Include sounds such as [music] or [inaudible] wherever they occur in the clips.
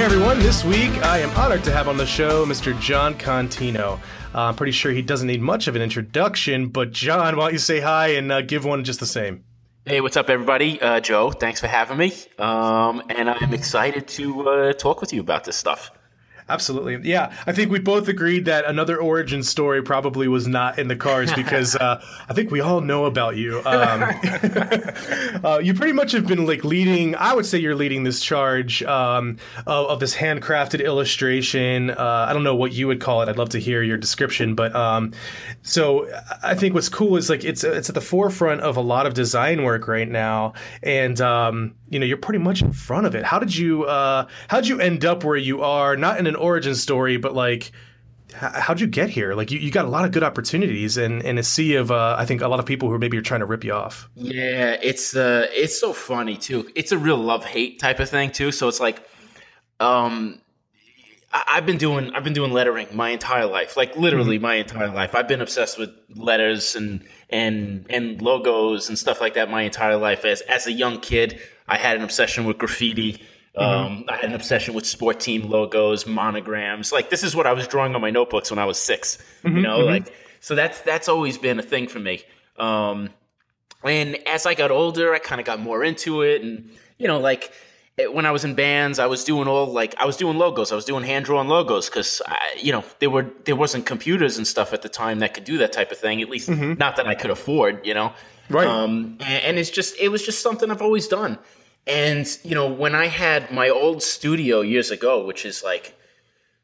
Hey everyone, this week I am honored to have on the show Mr. Jon Contino. Uh, I'm pretty sure he doesn't need much of an introduction, but Jon, why don't you say hi and uh, give one just the same? Hey, what's up, everybody? Uh, Joe, thanks for having me. Um, and I'm excited to uh, talk with you about this stuff. Absolutely. Yeah. I think we both agreed that another origin story probably was not in the cards because [laughs] uh, I think we all know about you. [laughs] Um, [laughs] uh, you pretty much have been like leading, I would say you're leading this charge um, of, of, this handcrafted illustration. Uh, I don't know what you would call it. I'd love to hear your description. But um, so I think what's cool is like it's, it's at the forefront of a lot of design work right now. And, um, you know, you're pretty much in front of it. How did you, uh, how did you end up where you are? Not in an origin story, but like, how'd you get here? Like, you, you got a lot of good opportunities and in, a sea of, uh, I think, a lot of people who maybe are trying to rip you off. Yeah, it's uh, it's so funny too. It's a real love hate type of thing too. So it's like, um, I, have been doing I've been doing lettering my entire life, like literally mm-hmm. my entire life. I've been obsessed with letters and and and logos and stuff like that my entire life. As as a young kid, I had an obsession with graffiti. Mm-hmm. Um, I had an obsession with sport team logos, monograms. Like this is what I was drawing on my notebooks when I was 6 mm-hmm, you know, mm-hmm. like so that's that's always been a thing for me. Um, and as I got older, I kind of got more into it, and you know, like when I was in bands, I was doing all like I was doing logos. I was doing hand drawn logos because you know there were there wasn't computers and stuff at the time that could do that type of thing. At least mm-hmm. not that I could afford, you know. Right. Um, and, and, it's just it was just something I've always done. And, you know, when I had my old studio years ago, which is like,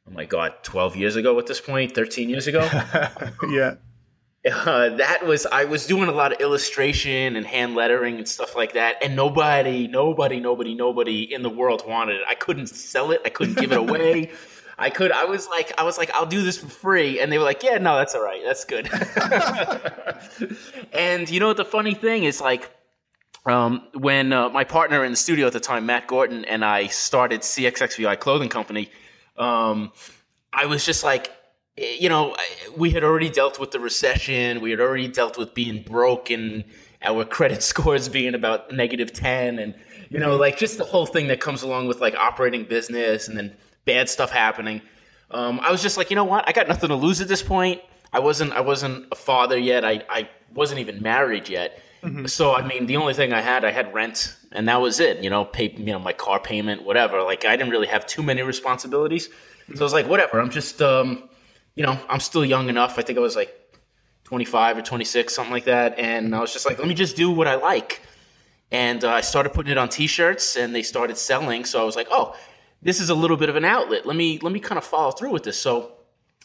oh my God, 12 years ago at this point, 13 years ago. [laughs] yeah. Uh, that was, I was doing a lot of illustration and hand lettering and stuff like that. And nobody, nobody, nobody, nobody in the world wanted it. I couldn't sell it. I couldn't give it away. [laughs] I could. I was like, I was like, I'll do this for free, and they were like, Yeah, no, that's all right, that's good. [laughs] and you know what the funny thing is, like, um, when uh, my partner in the studio at the time, Matt Gordon, and I started CXXVI Clothing Company, um, I was just like, you know, we had already dealt with the recession. We had already dealt with being broke and our credit [laughs] scores being about negative 10. And, you know, like just the whole thing that comes along with like operating business and then bad stuff happening. Um, I was just like, you know what? I got nothing to lose at this point. I wasn't, I wasn't a father yet. I, I wasn't even married yet. Mm-hmm. So I mean, the only thing I had, I had rent, and that was it. You know, pay you know my car payment, whatever. Like I didn't really have too many responsibilities. So I was like, whatever. I'm just, um, you know, I'm still young enough. I think I was like 25 or 26, something like that. And I was just like, let me just do what I like. And uh, I started putting it on T-shirts, and they started selling. So I was like, oh, this is a little bit of an outlet. Let me let me kind of follow through with this. So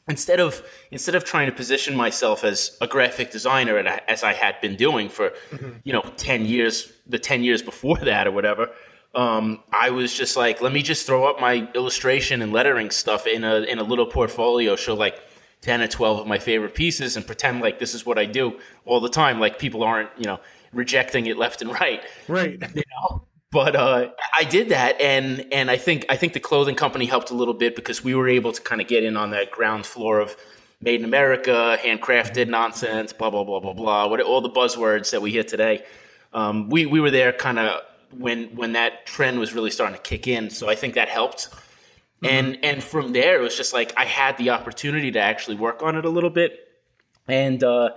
instead of instead of trying to position myself as a graphic designer as I had been doing for mm-hmm. you know 10 years the 10 years before [laughs] that or whatever um, I was just like let me just throw up my illustration and lettering stuff in a in a little portfolio show like 10 or 12 of my favorite pieces and pretend like this is what I do all the time. Like people aren't you know rejecting it left and right. Right. [laughs] You know? But uh, I did that, and and I think I think the clothing company helped a little bit because we were able to kind of get in on that ground floor of made in America, handcrafted nonsense, blah blah blah blah blah, what all the buzzwords that we hear today. Um, we we were there kind of when when that trend was really starting to kick in, so I think that helped. Mm-hmm. And and from there, it was just like I had the opportunity to actually work on it a little bit, and. Uh,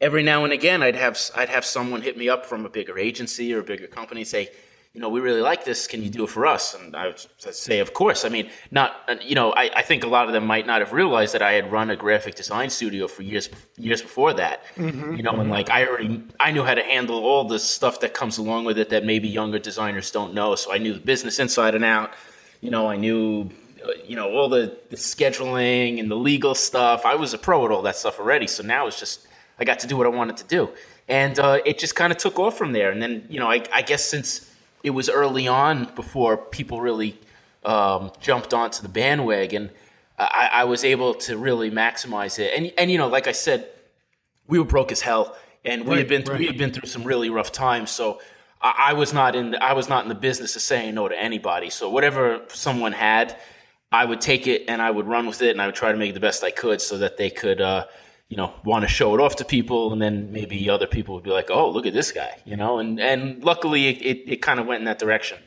every now and again, I'd have I'd have someone hit me up from a bigger agency or a bigger company say, you know, we really like this. Can you do it for us? And I would say, of course. I mean, not, uh, you know, I, I think a lot of them might not have realized that I had run a graphic design studio for years, years before that. Mm-hmm. You know, and like I already, I knew how to handle all the stuff that comes along with it that maybe younger designers don't know. So I knew the business inside and out. You know, I knew, uh, you know, all the, the scheduling and the legal stuff. I was a pro at all that stuff already. So now it's just, I got to do what I wanted to do. And uh, it just kind of took off from there. And then, you know, I, I guess since, it was early on before people really um, jumped onto the bandwagon. I, I, was able to really maximize it, and and you know, like I said, we were broke as hell, and we right, had been right. we had been through some really rough times. So I, I was not in the, I was not in the business of saying no to anybody. So whatever someone had, I would take it and I would run with it, and I would try to make the best I could so that they could. Uh, you know want to show it off to people and then maybe other people would be like oh look at this guy you know? And and luckily it, it, it kind of went in that direction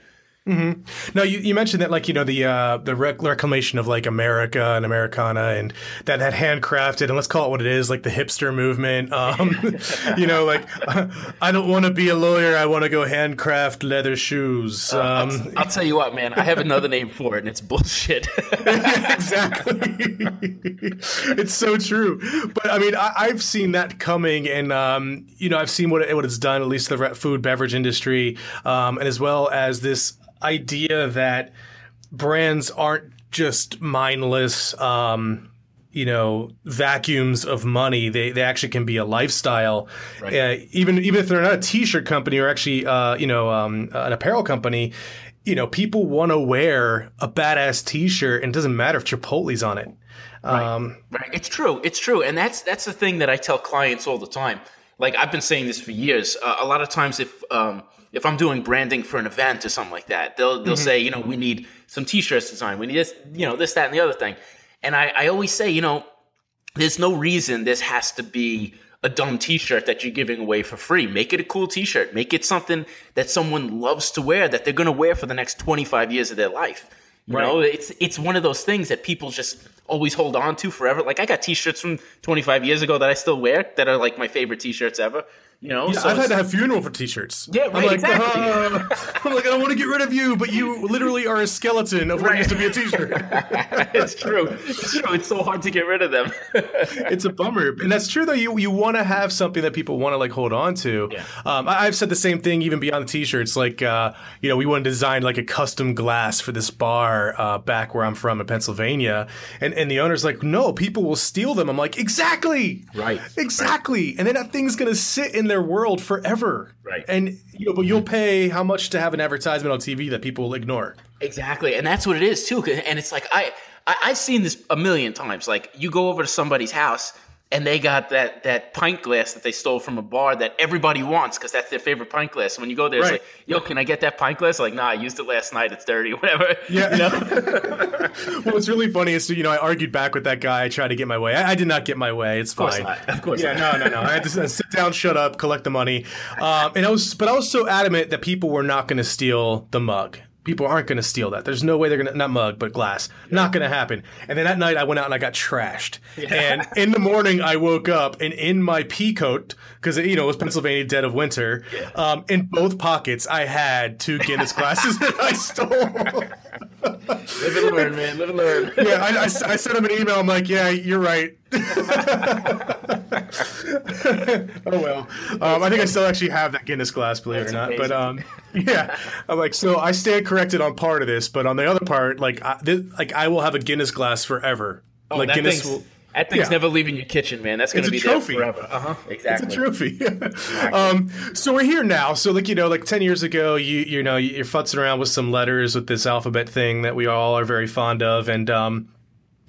Mm-hmm. No, you, you mentioned that like you know the uh, the rec- reclamation of like America and Americana and that that handcrafted and let's call it what it is like the hipster movement. Um, [laughs] you know, like [laughs] I don't want to be a lawyer. I want to go handcraft leather shoes. Uh, Um, I'll, I'll tell you what, man. I have another name for it, and it's bullshit. [laughs] exactly. it's so true. But I mean, I, I've seen that coming, and um, you know, I've seen what it, what it's done, at least the re- food beverage industry, um, and as well as this idea that brands aren't just mindless. Um, you know vacuums of money they, they actually can be a lifestyle Right. uh, even even if they're not a t-shirt company or actually uh, you know um, an apparel company you know people want to wear a badass t-shirt and it doesn't matter if chipotle's on it um, Right. It's true. It's true, and that's that's the thing that I tell clients all the time. Like I've been saying this for years. Uh, a lot of times, if um, if I'm doing branding for an event or something like that, they'll they'll say, you know, we need some T-shirts designed. We need this, you know, this, that, and the other thing. And I, I always say, you know, there's no reason this has to be a dumb t-shirt that you're giving away for free. Make it a cool t-shirt. Make it something that someone loves to wear that they're going to wear for the next 25 years of their life. You Right. know, it's it's one of those things that people just always hold on to forever. Like I got t-shirts from 25 years ago that I still wear that are like my favorite t-shirts ever. You know, Yeah, so I've had to have funeral for t-shirts. Yeah, I'm like, exactly. "Uh," [laughs] I'm like, I don't want to get rid of you, but you literally are a skeleton of what Right. used to be a t-shirt. [laughs] it's true. It's true. It's so hard to get rid of them. [laughs] it's a bummer, and that's true though. You you want to have something that people want to like hold on to. Yeah. Um, I, I've said the same thing even beyond the t-shirts. Like, uh, you know, we want to design like a custom glass for this bar uh, back where I'm from in Pennsylvania, and and the owner's like, no, people will steal them. I'm like, exactly, Right. exactly, and then that thing's gonna sit in their world forever. Right. And you know, but you'll pay how much to have an advertisement on TV that people will ignore. Exactly, and that's what it is too. And it's like I, I I've seen this a million times. Like you go over to somebody's house and they got that that pint glass that they stole from a bar that everybody wants because that's their favorite pint glass. When you go there, it's like, "Yo, can I get that pint glass?" Like, "Nah, I used it last night. It's dirty, [laughs] whatever." Yeah. you know. [laughs] well, what's really funny is, you know, I argued back with that guy. I tried to get my way. I, I did not get my way. It's course fine. not. Of course Yeah, no, no, no. I had to sit down, shut up, collect the money. Um, and I was, but I was so adamant that people were not going to steal the mug. People aren't going to steal that. There's no way they're going to, not mug, but glass. Not going to happen. And then that night I went out and I got trashed. And in the morning I woke up and in my pea coat, because, you know, it was Pennsylvania dead of winter, um, in both pockets I had two Guinness glasses [laughs] that I stole. Live and learn, man. Live and learn. [laughs] yeah, I, I, I sent him an email. I'm like, yeah, you're right. [laughs] oh well. Um, I think I still actually have that Guinness glass, believe it or That's not. But um, yeah, I'm like, so I stand corrected on part of this, but on the other part, like, I, this, like I will have a Guinness glass forever. Oh, like that Guinness will. That thing's yeah. never leaving your kitchen, man. That's It's a be trophy. there forever. Uh huh. Exactly. It's a trophy. [laughs] um, so we're here now. So like you know, like ten years ago, you you know you're futzing around with some letters with this alphabet thing that we all are very fond of, and um,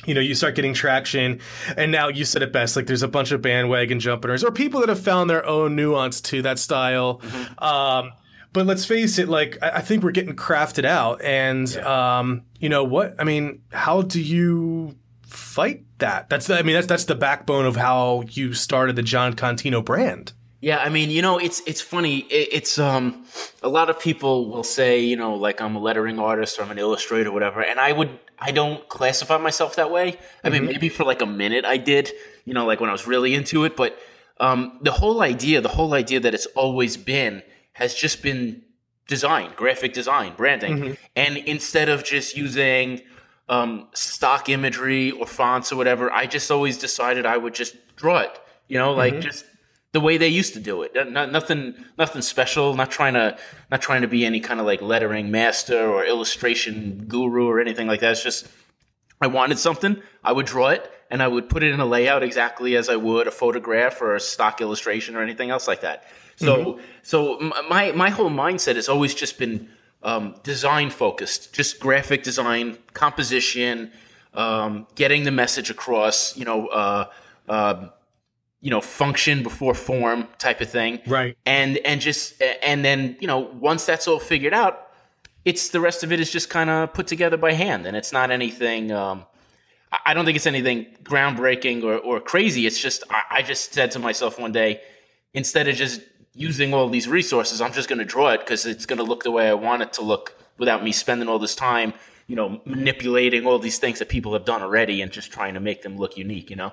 you know you start getting traction, and now you said it best. Like there's a bunch of bandwagon jumpers or people that have found their own nuance to that style. Um, but let's face it, like I, I think we're getting crafted out, and um, you know what? I mean, how do you fight that? That's the, I mean that's that's the backbone of how you started the Jon Contino brand. Yeah, I mean, you know, it's it's funny. It, it's um, a lot of people will say, you know, like I'm a lettering artist or I'm an illustrator, or whatever, and I would, I don't classify myself that way. I mean, maybe for like a minute I did, you know, like when I was really into it, but um, the whole idea, the whole idea that it's always been has just been design, graphic design, branding, and instead of just using um, stock imagery or fonts or whatever, I just always decided I would just draw it. You know, like just the way they used to do it. Not, nothing, nothing special. Not trying to, not trying to be any kind of like lettering master or illustration guru or anything like that. It's just I wanted something, I would draw it, and I would put it in a layout exactly as I would a photograph or a stock illustration or anything else like that. So, so my my whole mindset has always just been um, design focused, just graphic design, composition, um, getting the message across. You know, uh, uh, you know, function before form type of thing Right. and and just and then you know once that's all figured out it's the rest of it is just kind of put together by hand and it's not anything um I- don't think it's anything groundbreaking or, or crazy it's just I, I just said to myself one day instead of just using all these resources i'm just going to draw it because it's going to look the way i want it to look without me spending all this time, you know, manipulating all these things that people have done already and just trying to make them look unique, you know?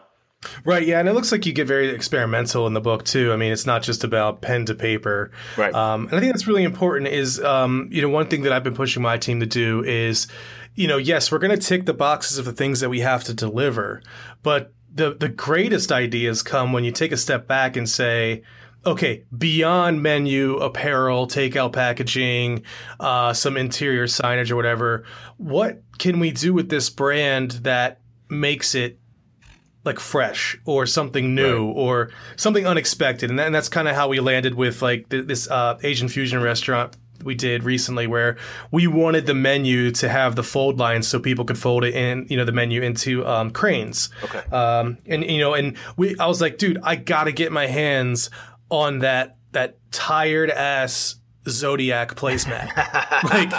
Right, yeah, and it looks like you get very experimental in the book too. I mean, it's not just about pen to paper, right? Um, and I think that's really important. Is um, you know one thing that I've been pushing my team to do is, you know, yes, we're going to tick the boxes of the things that we have to deliver, but the the greatest ideas come when you take a step back and say, okay, beyond menu, apparel, takeout packaging, uh, some interior signage or whatever, what can we do with this brand that makes it like fresh or something new right. or something unexpected. And, that, and that's kind of how we landed with like th- this uh, Asian fusion restaurant we did recently where we wanted the menu to have the fold lines so people could fold it in, you know, the menu into um, cranes. Okay. Um, and you know, and we, I was like, dude, I gotta get my hands on that that tired ass Zodiac placemat. [laughs] like,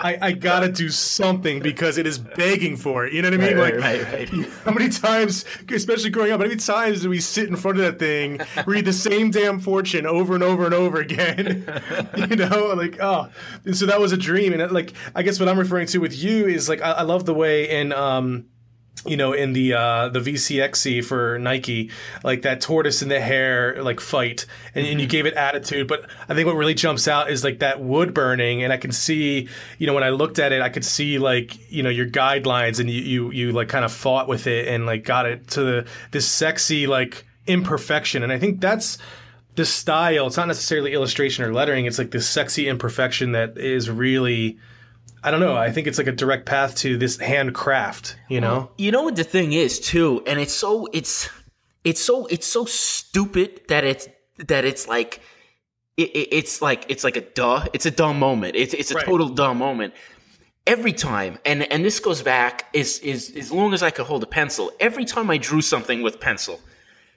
I, I, gotta do something because it is begging for it. You know what I mean? Right, like, right, right. how many times, especially growing up, how many times do we sit in front of that thing, read the same damn fortune over and over and over again? [laughs] you know, like, oh, and so that was a dream. And like, I guess what I'm referring to with you is like, I, I love the way in, um, you know, in the uh, the VCXC for Nike, like that tortoise in the hare like fight, and, mm-hmm. and, you gave it attitude. But I think what really jumps out is like that wood burning, and I can see, you know, when I looked at it, I could see like you know your guidelines, and you you, you like kind of fought with it and like got it to the, this sexy like imperfection, and I think that's the style. It's not necessarily illustration or lettering; it's like this sexy imperfection that is really I don't know. I think it's like a direct path to this handcraft, you know? You know what the thing is too, and it's so it's it's so it's so stupid that it's that it's like it, it, it's like it's like a duh. It's a dumb moment. It's it's a right. total dumb moment. Every time, and and this goes back is is as long as I could hold a pencil. Every time I drew something with pencil,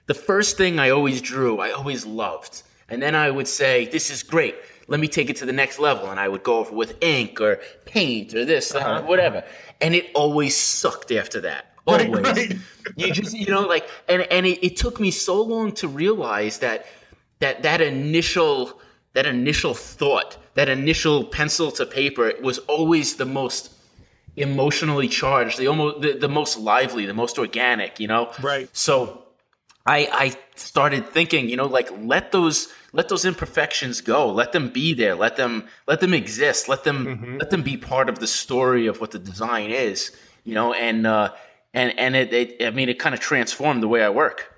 the first thing I always drew, I always loved, and then I would say, "This is great." let me take it to the next level. And I would go over with ink or paint or this, uh-huh. whatever. And it always sucked after that. [laughs] Always. Right, right. you just, you know, like, and, and it, it took me so long to realize that, that, that initial, that initial thought, that initial pencil to paper was always the most emotionally charged, the almost, the, the most lively, the most organic, you know? Right. So I, I started thinking, you know, like let those, let those imperfections go. Let them be there. Let them let them exist. Let them mm-hmm. let them be part of the story of what the design is. You know, and uh, and and it, it I mean, it kind of transformed the way I work.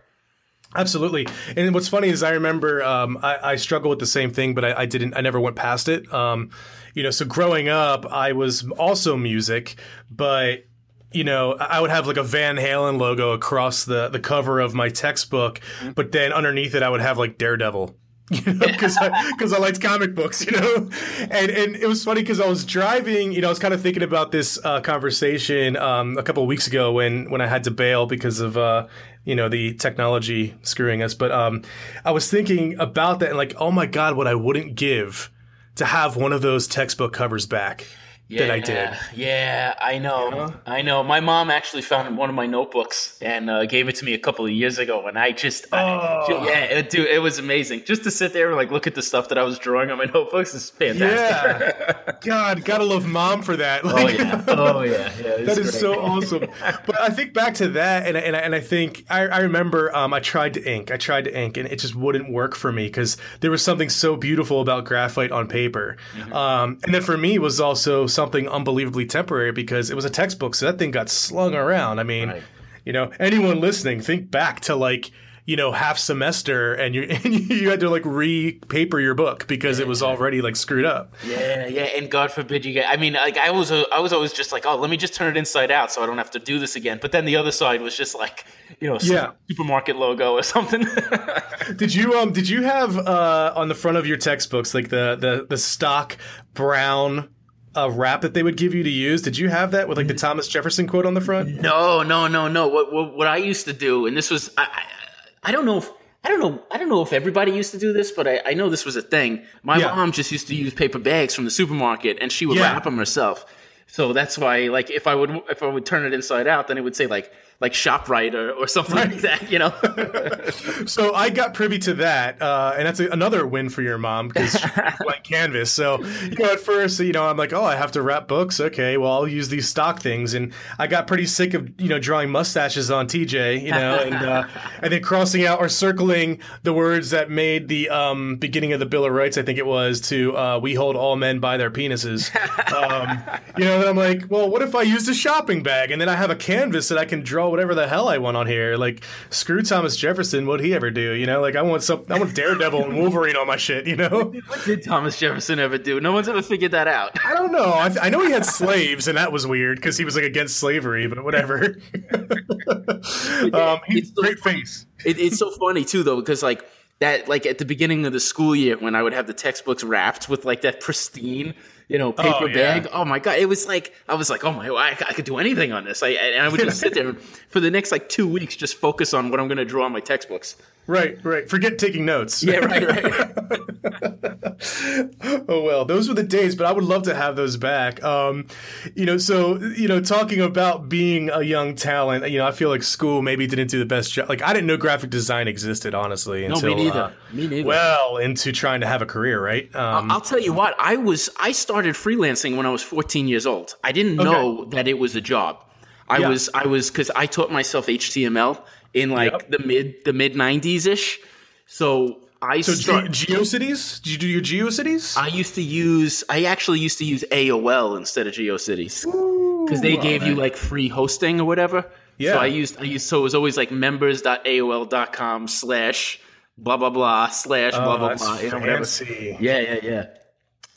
Absolutely. And what's funny is I remember um, I, I struggle with the same thing, but I, I, didn't. I never went past it. Um, you know, so growing up, I was also music, but you know, I would have like a Van Halen logo across the the cover of my textbook, mm-hmm. but then underneath it, I would have like Daredevil. [laughs] You know, because I, cause I liked comic books, you know, and and it was funny because I was driving, you know, I was kind of thinking about this uh, conversation um, a couple of weeks ago when when I had to bail because of uh, you know the technology screwing us, but um, I was thinking about that and like, oh my god, what I wouldn't give to have one of those textbook covers back yeah, that I did. Yeah, I know. I know. My mom actually found one of my notebooks and uh, gave it to me a couple of years ago, and I just, oh. I, yeah, it, dude, it was amazing. Just to sit there and like look at the stuff that I was drawing on my notebooks is fantastic. Yeah. God, gotta love mom for that. Like, oh yeah. [laughs] Oh yeah. yeah that is great. so awesome. But I think back to that, and and, and I think I, I remember um, I tried to ink. I tried to ink, and it just wouldn't work for me because there was something so beautiful about graphite on paper. Mm-hmm. Um, and then for me was also something unbelievably temporary because it was a textbook, so that thing got slung around. I mean, right. you know, anyone listening, think back to like you know half semester and you [laughs] and you had to like re-paper your book because yeah. it was already like screwed up. Yeah, yeah, and God forbid you get. I mean, like I was, I was always just like, oh, let me just turn it inside out so I don't have to do this again. But then the other side was just like, you know, yeah. supermarket logo or something. [laughs] did you um did you have uh on the front of your textbooks like the the the stock brown a wrap that they would give you to use. Did you have that with like the Thomas Jefferson quote on the front? No, no, no, no. What what, what I used to do, and this was I, I, I don't know if I don't know I don't know if everybody used to do this, but I, I know this was a thing. My yeah. mom just used to use paper bags from the supermarket, and she would yeah. wrap them herself. So that's why, like, if I would if I would turn it inside out, then it would say like like ShopRite or, or something right. like that, you know. [laughs] so I got privy to that, uh, and that's a, another win for your mom because [laughs] blank canvas. So you know, at first, you know, I'm like, oh, I have to wrap books. Okay, well, I'll use these stock things, and I got pretty sick of you know drawing mustaches on TJ, you know, and uh, [laughs] and then crossing out or circling the words that made the um, beginning of the Bill of Rights. I think it was to uh, "We hold all men by their penises." Um, you know, and I'm like, well, what if I used a shopping bag and then I have a canvas that I can draw whatever the hell I want on here? Like, screw Thomas Jefferson. What'd he ever do? You know, like I want some, I want Daredevil and Wolverine on my shit. You know, [laughs] what did Thomas Jefferson ever do? No one's ever figured that out. I don't know. I, I know he had [laughs] slaves, and that was weird because he was like against slavery, but whatever. [laughs] um, he's so great funny. face. It, it's so funny too, though, because like that, like at the beginning of the school year, when I would have the textbooks wrapped with like that pristine you know, paper oh, yeah. bag. Oh my god, it was like I was like, oh my, I, I could do anything on this. I and I would just sit there [laughs] for the next like two weeks, just focus on what I'm going to draw on my textbooks. Right, right. Forget taking notes. Yeah, right, right. [laughs] oh well, those were the days, but I would love to have those back. Um, you know, so you know, talking about being a young talent, you know, I feel like school maybe didn't do the best job. Like I didn't know graphic design existed, honestly, until no, me neither. Uh, me neither. Well, into trying to have a career, right? Um, I'll tell you what. I was I started freelancing when I was 14 years old. I didn't okay. know that it was a job. I yeah. was I was because I taught myself HTML in like yep. the mid the mid nineties ish. So I so start, Ge- GeoCities. Did you do your GeoCities? I used to use. I actually used to use AOL instead of GeoCities because they gave you like free hosting or whatever. Yeah. So I used. I used. So it was always like members.aol.com slash blah blah blah slash blah oh, blah blah. You know, fancy. Whatever. Yeah, yeah, yeah.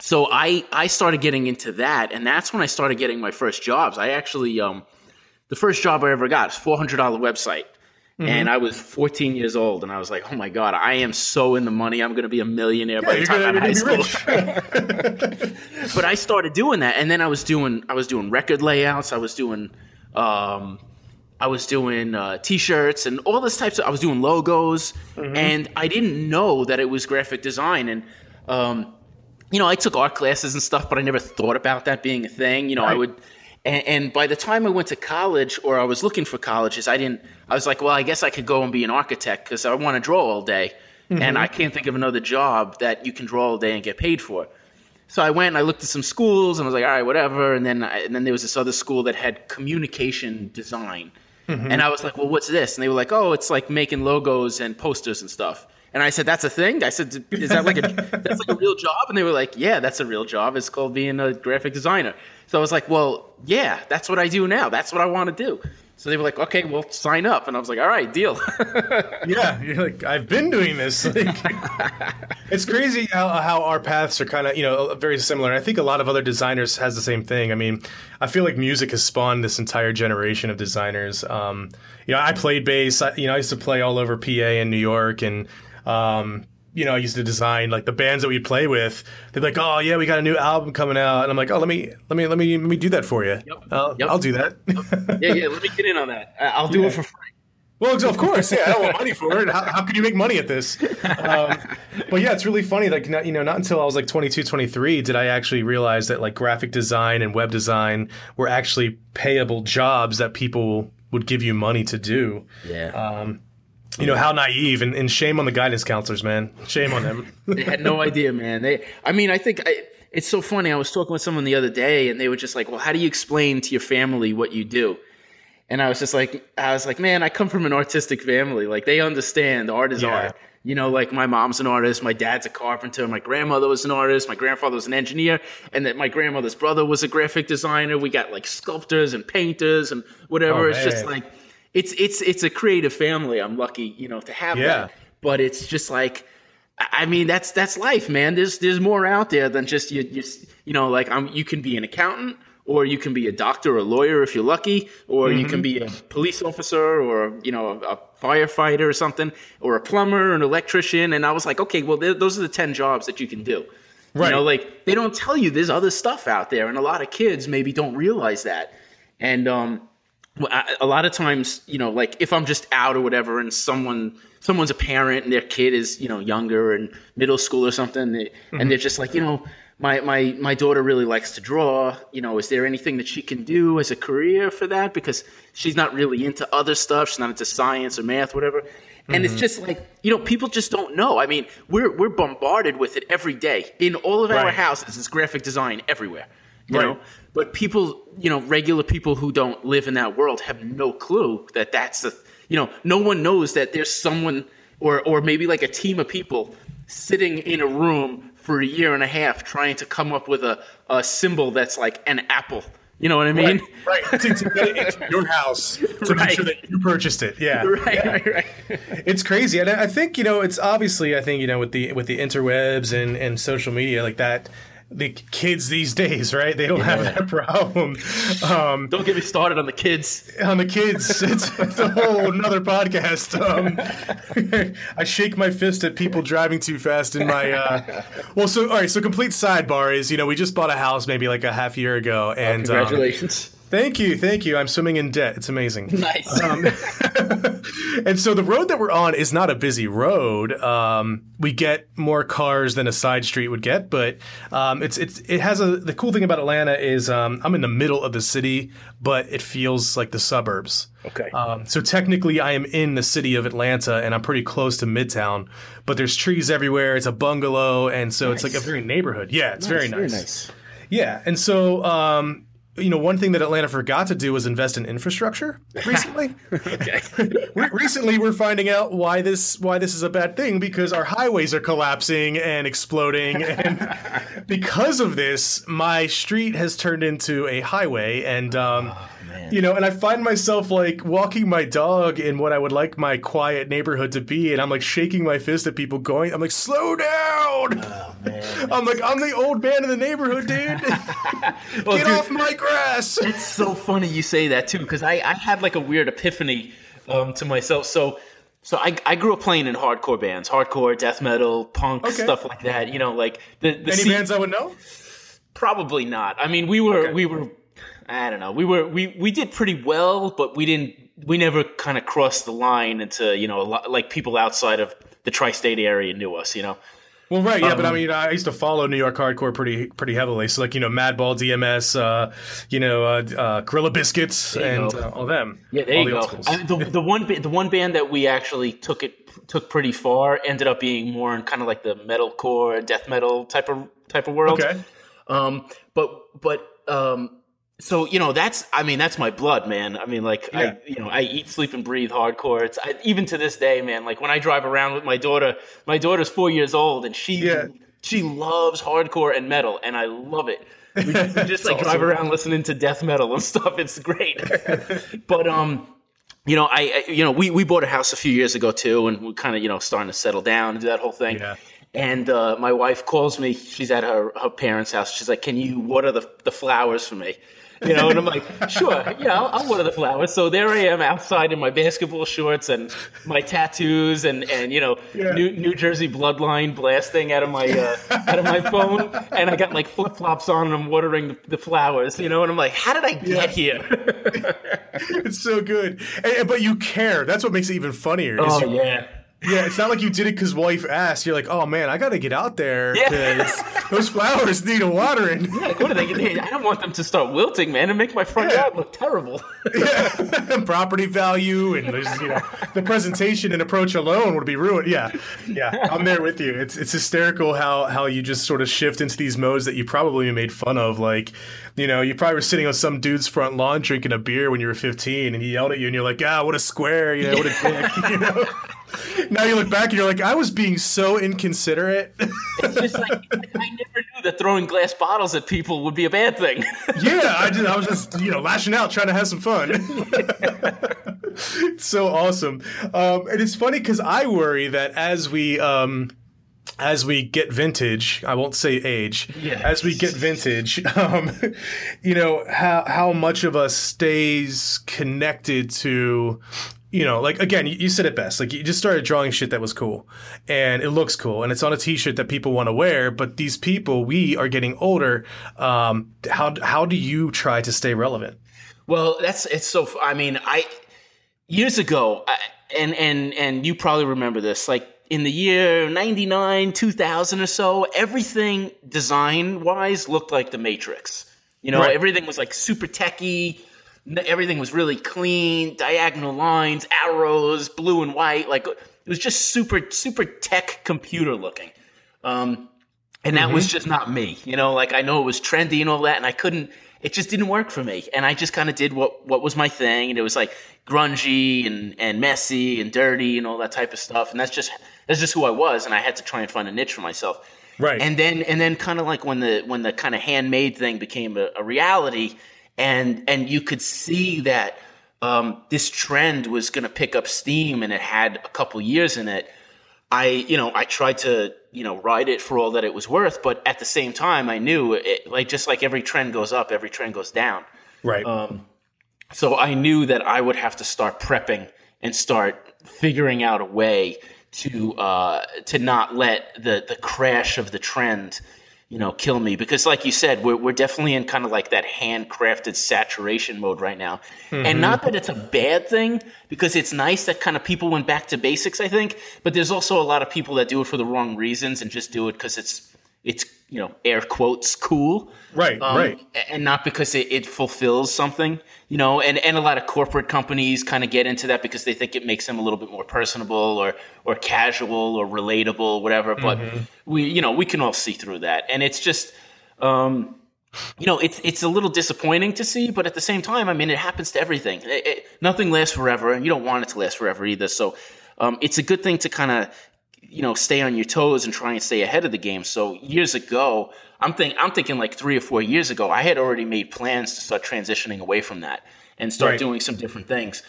So I I started getting into that, and that's when I started getting my first jobs. I actually um, the first job I ever got was four hundred dollar website. Mm-hmm. And I was 14 years old, and I was like, "Oh my god, I am so in the money. I'm going to be a millionaire yeah, by the time I'm high school." [laughs] but I started doing that, and then I was doing I was doing record layouts. I was doing um, I was doing uh, t-shirts and all this types of. I was doing logos, mm-hmm. and I didn't know that it was graphic design. And um, you know, I took art classes and stuff, but I never thought about that being a thing. You know, right. I would and, and, by the time I went to college or I was looking for colleges, I didn't, I was like, well, I guess I could go and be an architect because I want to draw all day. Mm-hmm. And I can't think of another job that you can draw all day and get paid for. So I went and I looked at some schools and I was like, all right, whatever. And then, I, and then there was this other school that had communication design. Mm-hmm. And I was like, well, what's this? And they were like, oh, it's like making logos and posters and stuff. And I said, "That's a thing." I said, "Is that like a [laughs] that's like a real job?" And they were like, "Yeah, that's a real job. It's called being a graphic designer." So I was like, "Well, yeah, that's what I do now. That's what I want to do." So they were like, "Okay, well, sign up." And I was like, "All right, deal." [laughs] yeah, you're like, "I've been doing this." [laughs] Like, it's crazy how, how our paths are kind of you know very similar. I think a lot of other designers has the same thing. I mean, I feel like music has spawned this entire generation of designers. Um, you know, I played bass. I, you know, I used to play all over PA in New York and um, you know, I used to design like the bands that we'd play with. They'd be like, "Oh yeah, we got a new album coming out," and I'm like, "Oh, let me, let me, let me, let me do that for you. Yep. I'll, yep. I'll do that." yeah, yeah. Let me get in on that. I'll do yeah. it for free. Well, of course, yeah. I don't want money for it. How, how could you make money at this? Um, but yeah, it's really funny. Like, not, you know, not until I was like 22, 23 did I actually realize that like graphic design and web design were actually payable jobs that people would give you money to do. Yeah. Um, you know how naive and, and shame on the guidance counselors, man. Shame on them. [laughs] they had no idea, man. They, I mean, I think I, it's so funny. I was talking with someone the other day, and they were just like, "Well, how do you explain to your family what you do?" And I was just like, I was like, man, I come from an artistic family. Like they understand art is yeah. art. You know, like my mom's an artist, my dad's a carpenter, my grandmother was an artist, my grandfather was an engineer, and that my grandmother's brother was a graphic designer. We got like sculptors and painters and whatever. Oh, it's just like it's it's it's a creative family. I'm lucky, you know, to have yeah. that. But it's just like I mean, that's that's life, man. There's there's more out there than just you you, you know, like I'm you can be an accountant or you can be a doctor or a lawyer if you're lucky, or mm-hmm. you can mm-hmm. be a police officer or you know a, a, firefighter or something, or a plumber or an electrician. And I was like, okay, well, those are the ten jobs that you can do. Right. You know, like they don't tell you there's other stuff out there, and a lot of kids maybe don't realize that. And um, a lot of times, you know, like if I'm just out or whatever, and someone someone's a parent and their kid is you know younger and middle school or something, they, mm-hmm. and they're just like, you know, my my my daughter really likes to draw. You know, is there anything that she can do as a career for that? Because she's not really into other stuff. She's not into science or math, whatever. And it's just like you know, people just don't know. I mean, we're we're bombarded with it every day in all of our houses. It's graphic design everywhere. You Right. know, but people, you know, regular people who don't live in that world have no clue that that's the. You know, no one knows that there's someone or or maybe like a team of people sitting in a room for a year and a half trying to come up with a, a symbol that's like an apple. You know what I mean? Right, right. to, to get it into your house to make sure that you purchased it. Yeah, Right, right, right. it's crazy, and I I think you know it's obviously I think you know with the with the interwebs and and social media like that. The kids these days, right? They don't have that problem. Um, Don't get me started on the kids. on the kids, [laughs] it's, it's a whole another podcast. Um, [laughs] I shake my fist at people driving too fast in my. Uh, well, so all right. So complete sidebar is you know we just bought a house maybe like a half year ago, and um, Congratulations. Thank you, thank you. I'm swimming in debt. It's amazing. nice. [laughs] and so the road that we're on is not a busy road. Um, we get more cars than a side street would get, but um, it's it's it has a the cool thing about Atlanta is um, I'm in the middle of the city, but it feels like the suburbs. Okay. Um, so technically, I am in the city of Atlanta, and I'm pretty close to Midtown. But there's trees everywhere. It's a bungalow, and so it's like a very neighborhood. Yeah, it's very nice. Very nice. Yeah, and so um, you know, one thing that Atlanta forgot to do was invest in infrastructure [laughs] recently. [laughs] Recently, we're finding out why this why this is a bad thing because our highways are collapsing and exploding, [laughs] and because of this, my street has turned into a highway, and um, you know, and I find myself like walking my dog in what I would like my quiet neighborhood to be, and I'm like shaking my fist at people going, I'm like, slow down. [laughs] I'm like, I'm the old man in the neighborhood, dude. [laughs] Well, [laughs] Get dude, off my grass. It's so funny you say that too, because I, I had like a weird epiphany um, to myself. So so I, I grew up playing in hardcore bands, hardcore, death metal, punk, Okay. stuff like that. You know, like the, the Any scene- bands I would know? Probably not. I mean, we were Okay. we were I don't know. We were we we did pretty well, but we didn't we never kind of crossed the line into, you know, a lot, like people outside of the tri-state area knew us, you know. Well, right, yeah, but I Um, mean, I used to follow New York hardcore pretty pretty heavily. So, like, you know, Madball, DMS, uh, you know, uh, uh, Gorilla Biscuits, and uh, all them. Yeah, there all you the go. I, the, the one the one band that we actually took it took pretty far ended up being more in kind of like the metalcore, death metal type of type of world. okay, Um, but but um, so you know that's I mean that's my blood, man. I mean like Yeah. I you know I eat, sleep, and breathe hardcore. It's I, even to this day, man. Like when I drive around with my daughter, my daughter's four years old, and she Yeah. she loves hardcore and metal, and I love it. We, we [laughs] just like drive around listening to death metal and stuff. It's great. [laughs] but um. You know, I, I you know we, we bought a house a few years ago too, and we're kind of you know starting to settle down and do that whole thing. Yeah. And uh, my wife calls me. She's at her, her parents' house. She's like, "Can you water the the flowers for me?" You know, and I'm like, "Sure, yeah, I'll, I'll water the flowers." So there I am outside in my basketball shorts and my tattoos and and you know Yeah. New New Jersey bloodline blasting out of my uh, out of my phone, and I got like flip flops on and I'm watering the, the flowers. You know, and I'm like, "How did I get here?" [laughs] it's so good. And, but you care. That's what makes it even funnier. oh you- yeah. Yeah. It's not like you did it because wife asked. You're like, oh man, I got to get out there Yeah. because those flowers need a watering. Like, what are they? Hey, I don't want them to start wilting, man, and make my front Yeah. yard look terrible. yeah, [laughs] property value and you know the presentation and approach alone would be ruined. Yeah, yeah, I'm there with you. It's it's hysterical how how you just sort of shift into these modes that you probably made fun of. Like, you know, you probably were sitting on some dude's front lawn drinking a beer when you were 15, and he yelled at you, and you're like, ah, what a square, you know, what a dick, [laughs] you know. Now you look back and you're like, I was being so inconsiderate. It's just like [laughs] I never knew that throwing glass bottles at people would be a bad thing. [laughs] yeah, I did. I was just you know lashing out, trying to have some fun. it's [laughs] so awesome, um, and it's funny because I worry that as we um, as we get vintage, I won't say age. Yeah. As we get vintage, um, you know how how much of us stays connected to. You know, like again, you, you said it best. Like you just started drawing shit that was cool, and it looks cool, and it's on a T-shirt that people want to wear. But these people, we are getting older. Um, how how do you try to stay relevant? well, that's it's so. I mean, I years ago, I, and and and you probably remember this. Like in the year 99, 2000 or so, everything design wise looked like the Matrix. You know, Right. everything was like super techy. Everything was really clean, diagonal lines, arrows, blue and white. Like it was just super, super tech computer looking. Um, and that was just not me. You know, like I know it was trendy and all that, and I couldn't. It just didn't work for me, and I just kind of did what what was my thing, and it was like grungy and and messy and dirty and all that type of stuff, and that's just that's just who I was, and I had to try and find a niche for myself. Right. And then and then kind of like when the when the kind of handmade thing became a, a reality, and and you could see that um, this trend was going to pick up steam, and it had a couple years in it. I, you know, I tried to, you know, ride it for all that it was worth, but at the same time, I knew it, like just like every trend goes up, every trend goes down. right. Um, So I knew that I would have to start prepping and start figuring out a way to uh, to not let the the crash of the trend, you know, kill me. Because like you said, we're we're definitely in kind of like that handcrafted saturation mode right now, and not mm-hmm. that it's a bad thing because it's nice that kind of people went back to basics. I think, but there's also a lot of people that do it for the wrong reasons and just do it because it's it's you know air quotes cool right. um, right. and not because it, it fulfills something, you know. And, and a lot of corporate companies kind of get into that because they think it makes them a little bit more personable or or casual or relatable, whatever. But we, you know, we can all see through that, and it's just, um, you know, it's it's a little disappointing to see, but at the same time, I mean, it happens to everything. It- it- nothing lasts forever, and you don't want it to last forever either. So, um, it's a good thing to kind of you know stay on your toes and try and stay ahead of the game. So years ago, I'm think I'm thinking like three or four years ago, I had already made plans to start transitioning away from that and start Right. doing some different things.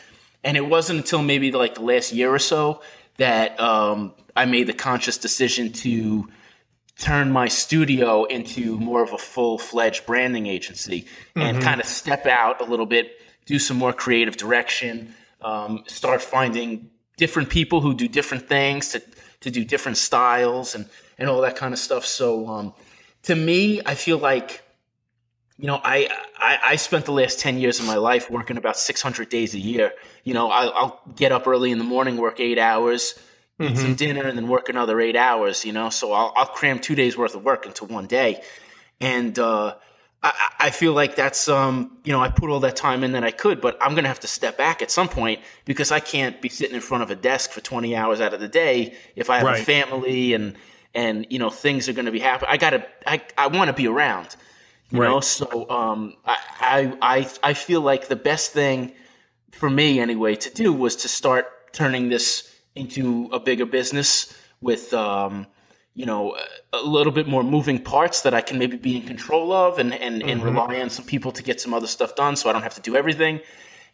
And it wasn't until maybe like the last year or so that um, I made the conscious decision to turn my studio into more of a full fledged branding agency and kind of step out a little bit, do some more creative direction, um, start finding different people who do different things to, to do different styles and, and all that kind of stuff. So um, to me, I feel like, you know, I, I, I spent the last 10 years of my life working about 600 days a year. You know, I, I'll get up early in the morning, work eight hours, eat some dinner, and then work another eight hours, you know? So I'll, I'll cram two days worth of work into one day. And, uh, I, I feel like that's, um, you know, I put all that time in that I could, but I'm going to have to step back at some point because I can't be sitting in front of a desk for 20 hours out of the day if I have Right. a family and, and, you know, things are going to be happening. I got to, I, I want to be around, you know? So, um, I, I, I, I feel like the best thing for me anyway to do was to start turning this into a bigger business with um, you know a little bit more moving parts that I can maybe be in control of and and, and rely on some people to get some other stuff done so I don't have to do everything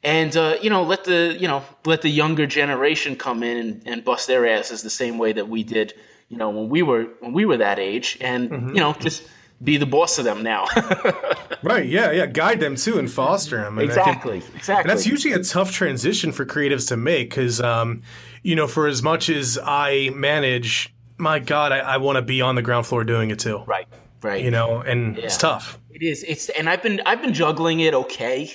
and uh, you know let the you know let the younger generation come in and, and bust their asses the same way that we did you know when we were when we were that age and you know just be the boss of them now [laughs] [laughs] Right. Yeah. Yeah. Guide them too and foster them. And I think- exactly exactly And that's usually a tough transition for creatives to make because, um, you know, for as much as I manage, my God, I, I want to be on the ground floor doing it too. right right You know, and it's tough. It is. It's and I've been I've been juggling it okay.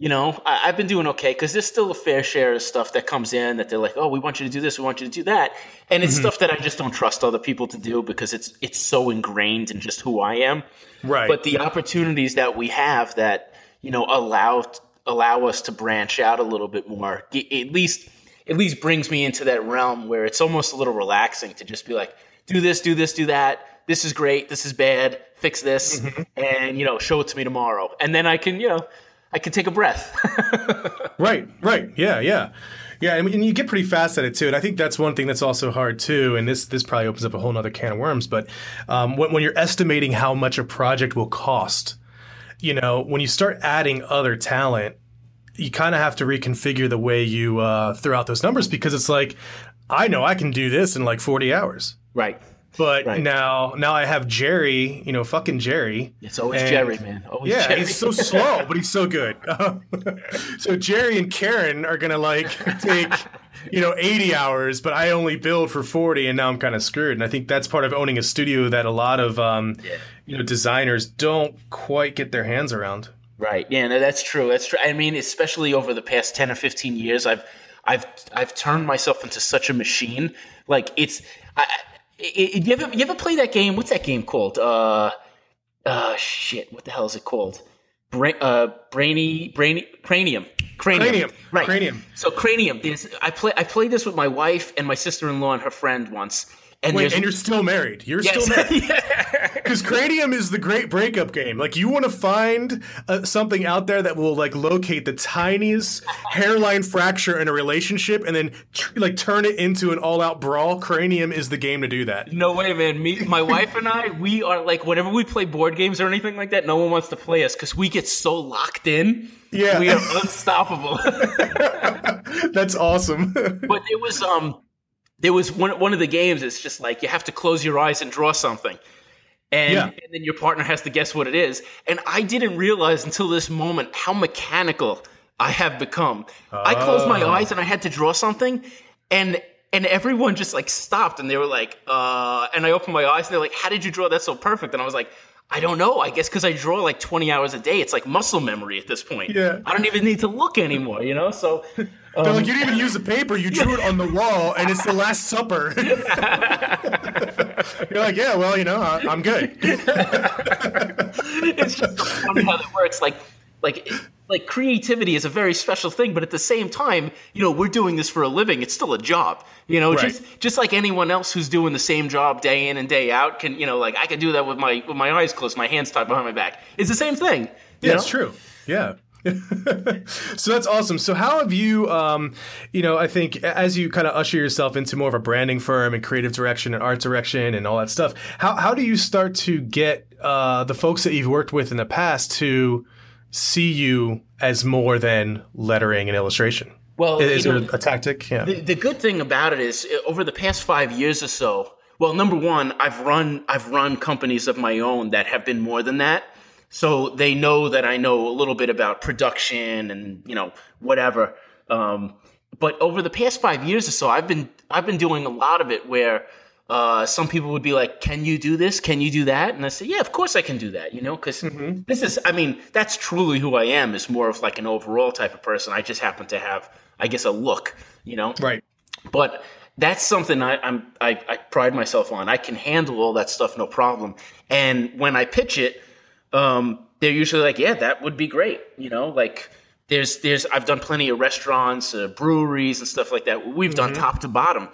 You know, I, I've been doing okay because there's still a fair share of stuff that comes in that they're like, oh, we want you to do this, we want you to do that, and it's mm-hmm. stuff that I just don't trust other people to do because it's it's so ingrained in just who I am. Right. But the opportunities that we have that you know allow allow us to branch out a little bit more, at least at least brings me into that realm where it's almost a little relaxing to just be like, do this, do this, do that. This is great. This is bad. Fix this, and you know, show it to me tomorrow, and then I can you know, I can take a breath. [laughs] Right, right. Yeah, yeah. Yeah, I mean, and you get pretty fast at it too, and I think that's one thing that's also hard too. And this this probably opens up a whole other can of worms. But um, when, when you're estimating how much a project will cost, you know, when you start adding other talent, you kind of have to reconfigure the way you uh, throw out those numbers because it's like, I know I can do this in like 40 hours, right. but Right. now now I have Jerry, you know, fucking Jerry. It's always And- Jerry, man. Always Yeah, Jerry. he's so slow, but he's so good. [laughs] [laughs] so Jerry and Karen are gonna like take, you know, 80 hours, but I only build for 40, and now I'm kind of screwed. And I think that's part of owning a studio that a lot of, um, you know, designers don't quite get their hands around. Right. Yeah, no, that's true. That's true. I mean, especially over the past 10 or 15 years, I've I've I've turned myself into such a machine. Like it's I, it, you ever you ever play that game? What's that game called? Uh, uh, shit. What the hell is it called? Bra- uh, brainy, brainy, cranium, cranium, Cranium. right? Cranium. So cranium. There's, I play. I played this with my wife and my sister-in-law and her friend once. And Wait, and you're still married. You're yes. still married. [laughs] Because Cranium is the great breakup game. Like you want to find uh, something out there that will like locate the tiniest hairline fracture in a relationship, and then tr- like turn it into an all-out brawl. Cranium is the game to do that. No way, man. Me, my wife and I, we are like, whenever we play board games or anything like that, no one wants to play us because we get so locked in. Yeah. we are unstoppable. [laughs] That's awesome. [laughs] but it was um, there was one one of the games. It's just like you have to close your eyes and draw something. And, Yeah. and then your partner has to guess what it is. And I didn't realize until this moment how mechanical I have become. I closed my Oh. eyes and I had to draw something, and and everyone just like stopped and they were like, uh, and I opened my eyes and they're like, "How did you draw that so perfect?" And I was like. I don't know. I guess because I draw like 20 hours a day, it's like muscle memory at this point. Yeah. I don't even need to look anymore, you know? So, [laughs] They're like um, you didn't even use the paper; you drew it on the wall, and it's the Last Supper. [laughs] You're like, yeah, well, you know, I, I'm good. [laughs] it's just funny how that works. Like, like, like creativity is a very special thing, but at the same time, you know, we're doing this for a living. It's still a job. You know, Right. just just like anyone else who's doing the same job day in and day out can, you know, like I could do that with my with my eyes closed, my hands tied behind my back. It's the same thing. Yeah, it's true. Yeah. [laughs] so that's awesome. So how have you, um, you know, I think as you kind of usher yourself into more of a branding firm and creative direction and art direction and all that stuff, how how do you start to get uh, the folks that you've worked with in the past to see you as more than lettering and illustration? Well, Is you know, a tactic? Yeah. The, the good thing about it is uh, over the past five years or so. Well, number one, I've run I've run companies of my own that have been more than that. So they know that I know a little bit about production and you know whatever. Um, but over the past five years or so, I've been I've been doing a lot of it where uh, some people would be like, "Can you do this? Can you do that?" And I say, "Yeah, of course I can do that." You know, because this is I mean that's truly who I am. Is more of like an overall type of person. I just happen to have I guess a look. You know, Right. but that's something I, I'm I, I pride myself on. I can handle all that stuff no problem. And when I pitch it, um, they're usually like, "Yeah, that would be great." You know, like there's there's I've done plenty of restaurants, uh, breweries, and stuff like that. We've done top to bottom,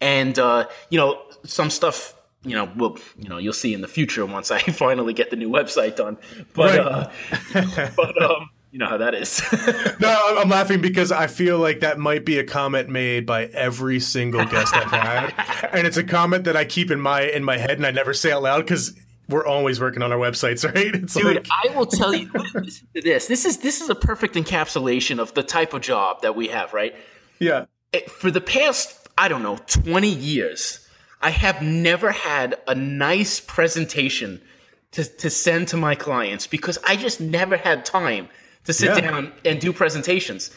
and uh, you know some stuff. You know, we'll you know you'll see in the future once I [laughs] finally get the new website done. But Right. uh, [laughs] but um, you know how that is. [laughs] No, I'm- I'm laughing because I feel like that might be a comment made by every single guest I've had, and it's a comment that I keep in my in my head and I never say out loud because we're always working on our websites, right? It's Dude, like, I will tell you listen to this. This is this is a perfect encapsulation of the type of job that we have, right? yeah, It- for the past, I don't know, 20 years, I have never had a nice presentation to, to send to my clients because I just never had time to sit Yeah. down and do presentations.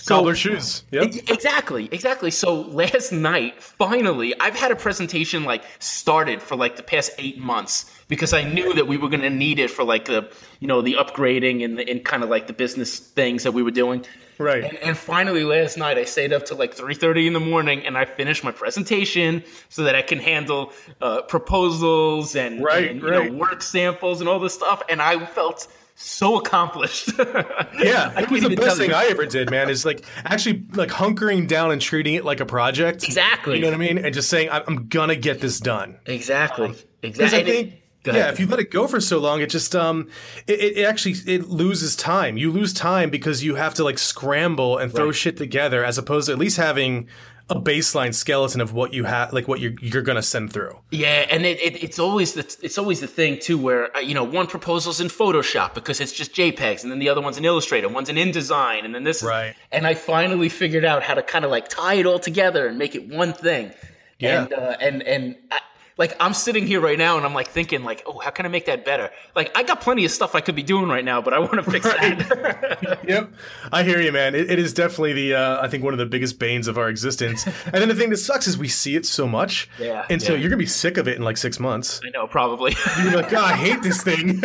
So cobbler shoes. Yep. Exactly, exactly. So last night, finally, I've had a presentation like started for like the past eight months because I knew that we were going to need it for like the you know the upgrading and the and kind of like the business things that we were doing. Right. And, and finally, last night, I stayed up till like three thirty in the morning, and I finished my presentation so that I can handle uh, proposals and, Right, and, you right. know work samples and all this stuff. And I felt so accomplished. [laughs] Yeah, I it was the best thing you. I ever did, man. Is like actually like hunkering down and treating it like a project. Exactly. You know what I mean? And just saying, I'm, I'm gonna get this done. Exactly. Because Exactly. I think, yeah, if you let it go for so long, it just um, it, it- it actually it loses time. You lose time because you have to like scramble and throw Right. shit together, as opposed to at least having a baseline skeleton of what you have, like what you're you're gonna send through. Yeah, and it, it, it's always the it's always the thing too, where uh, you know one proposal's in Photoshop because it's just JPEGs, and then the other one's in Illustrator, one's in InDesign, and then this. is- Right. And I finally figured out how to kind of like tie it all together and make it one thing. Yeah. And uh, and and I, like I'm sitting here right now and I'm like thinking like, oh, how can I make that better? Like I got plenty of stuff I could be doing right now, but I want to fix right. that. [laughs] [laughs] yep, I hear you, man. It, it is definitely the uh, I think one of the biggest banes of our existence. [laughs] and then the thing that sucks is we see it so much, yeah. And so yeah. you're gonna be sick of it in like six months. I know, probably. you're like, God, I hate this thing.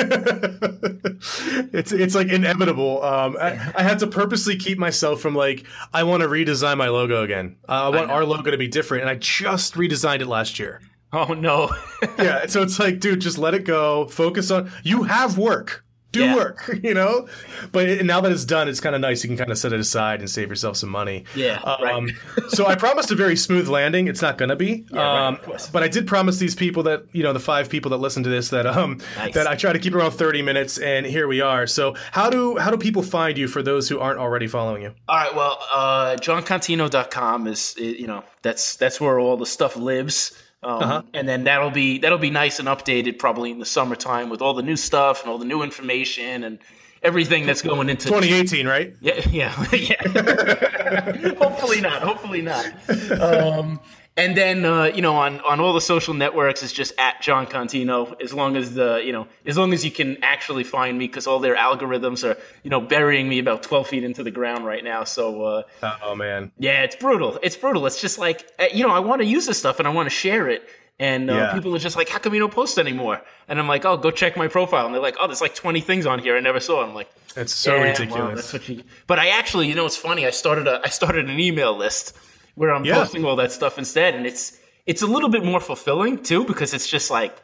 it's it's like inevitable. Um, I, I had to purposely keep myself from like I want to redesign my logo again. Uh, I want I our logo to be different, and I just redesigned it last year. Oh no. [laughs] yeah, so it's like, dude, just let it go. Focus on you have work. Do yeah. work, [laughs] you know. But it, now that it's done, it's kind of nice. You can kind of set it aside and save yourself some money. Yeah. Um, right. so I promised a very smooth landing. It's not gonna be. Yeah, um, right, but I did promise these people that you know the five people that listen to this that um nice. that I try to keep around thirty minutes, and here we are. So how do how do people find you for those who aren't already following you? All right. Well, uh, joncontino.com is you know that's that's where all the stuff lives. Um, uh-huh. And then that'll be that'll be nice and updated probably in the summertime with all the new stuff and all the new information and everything that's going into 2018, right? Yeah, [laughs] yeah, yeah. [laughs] hopefully not. Hopefully not. [laughs] Um, and then uh, you know on on all the social networks it's just at Jon Contino. As long as the you know as long as you can actually find me because all their algorithms are you know burying me about 12 feet into the ground right now. So uh, oh man, yeah, it's brutal. It's brutal. It's just like uh, you know I want to use this stuff and I want to share it. And uh, Yeah. people are just like, "How come you don't post anymore?" And I'm like, "Oh, go check my profile." And they're like, "Oh, there's like 20 things on here I never saw." I'm like, that's so "Yeah, well, ridiculous. that's what you. But I actually, you know, it's funny. I started a I started an email list where I'm Yeah. posting all that stuff instead, and it's it's a little bit more fulfilling too because it's just like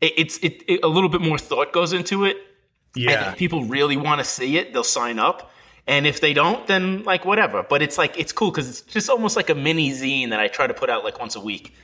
it, it's it, it a little bit more thought goes into it. And yeah, if people really want to see it, they'll sign up. And if they don't, then like whatever. But it's like it's cool because it's just almost like a mini zine that I try to put out like once a week.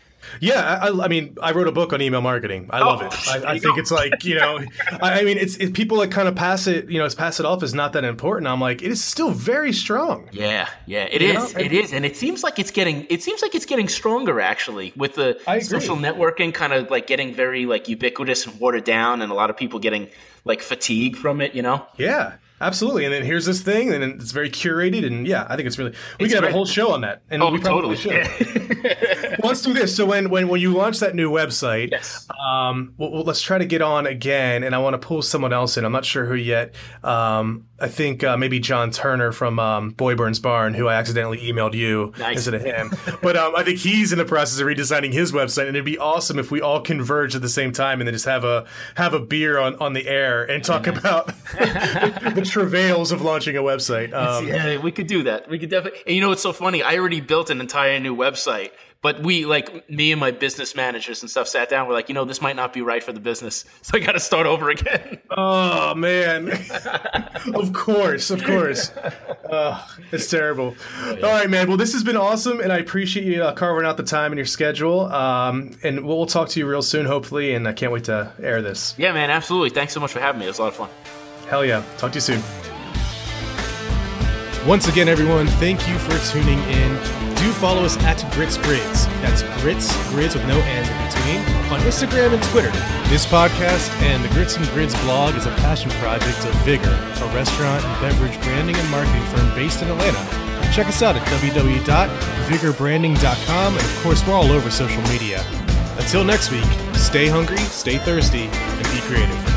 Yeah. I, I mean, I wrote a book on email marketing. I love Oh, it. I, I think go. it's like you know, I, I mean, it's it, people that kind of pass it, you know, pass it off as not that important. I'm like, it is still very strong. Yeah, yeah, it You is. know, It and- is, and it seems like it's getting. It seems like it's getting stronger actually with the social networking kind of like getting very like ubiquitous and watered down, and a lot of people getting like fatigue from it. You know. Yeah, absolutely. And then here's this thing, and then it's very curated, and yeah, I think it's really. We It's could have a whole show on that, and Oh, we probably totally. should. [laughs] well, let's do this. So when when when you launch that new website, Yes. um, well, well, let's try to get on again, and I want to pull someone else in. I'm not sure who yet. Um, I think uh, maybe John Turner from um, Boy Burns Barn, who I accidentally emailed you Nice. instead of him. but um, I think he's in the process of redesigning his website, and it'd be awesome if we all converge at the same time and then just have a have a beer on, on the air and talk about [laughs] the, the travails of launching a website. Um, yeah, we could do that. We could definitely. And you know what's so funny? I already built an entire new website, but we like me and my business managers and stuff sat down. We're like, you know, this might not be right for the business, [laughs] so I got to start over again. Oh man! [laughs] of course, of course. [laughs] Uh, it's terrible. All right, man. Well, this has been awesome, and I appreciate you uh, carving out the time in your schedule. Um, and we'll, we'll talk to you real soon, hopefully. And I can't wait to air this. yeah, man, absolutely. Thanks so much for having me. It was a lot of fun. Hell yeah! Talk to you soon. Once again, everyone, thank you for tuning in. Do follow us at Grits Grids. That's Grits Grids with no N in between on Instagram and Twitter. This podcast and the Grits and Grids blog is a passion project of Vigor, a restaurant and beverage branding and marketing firm based in Atlanta. Check us out at www.vigorbranding.com, and of course, we're all over social media. Until next week, stay hungry, stay thirsty, and be creative.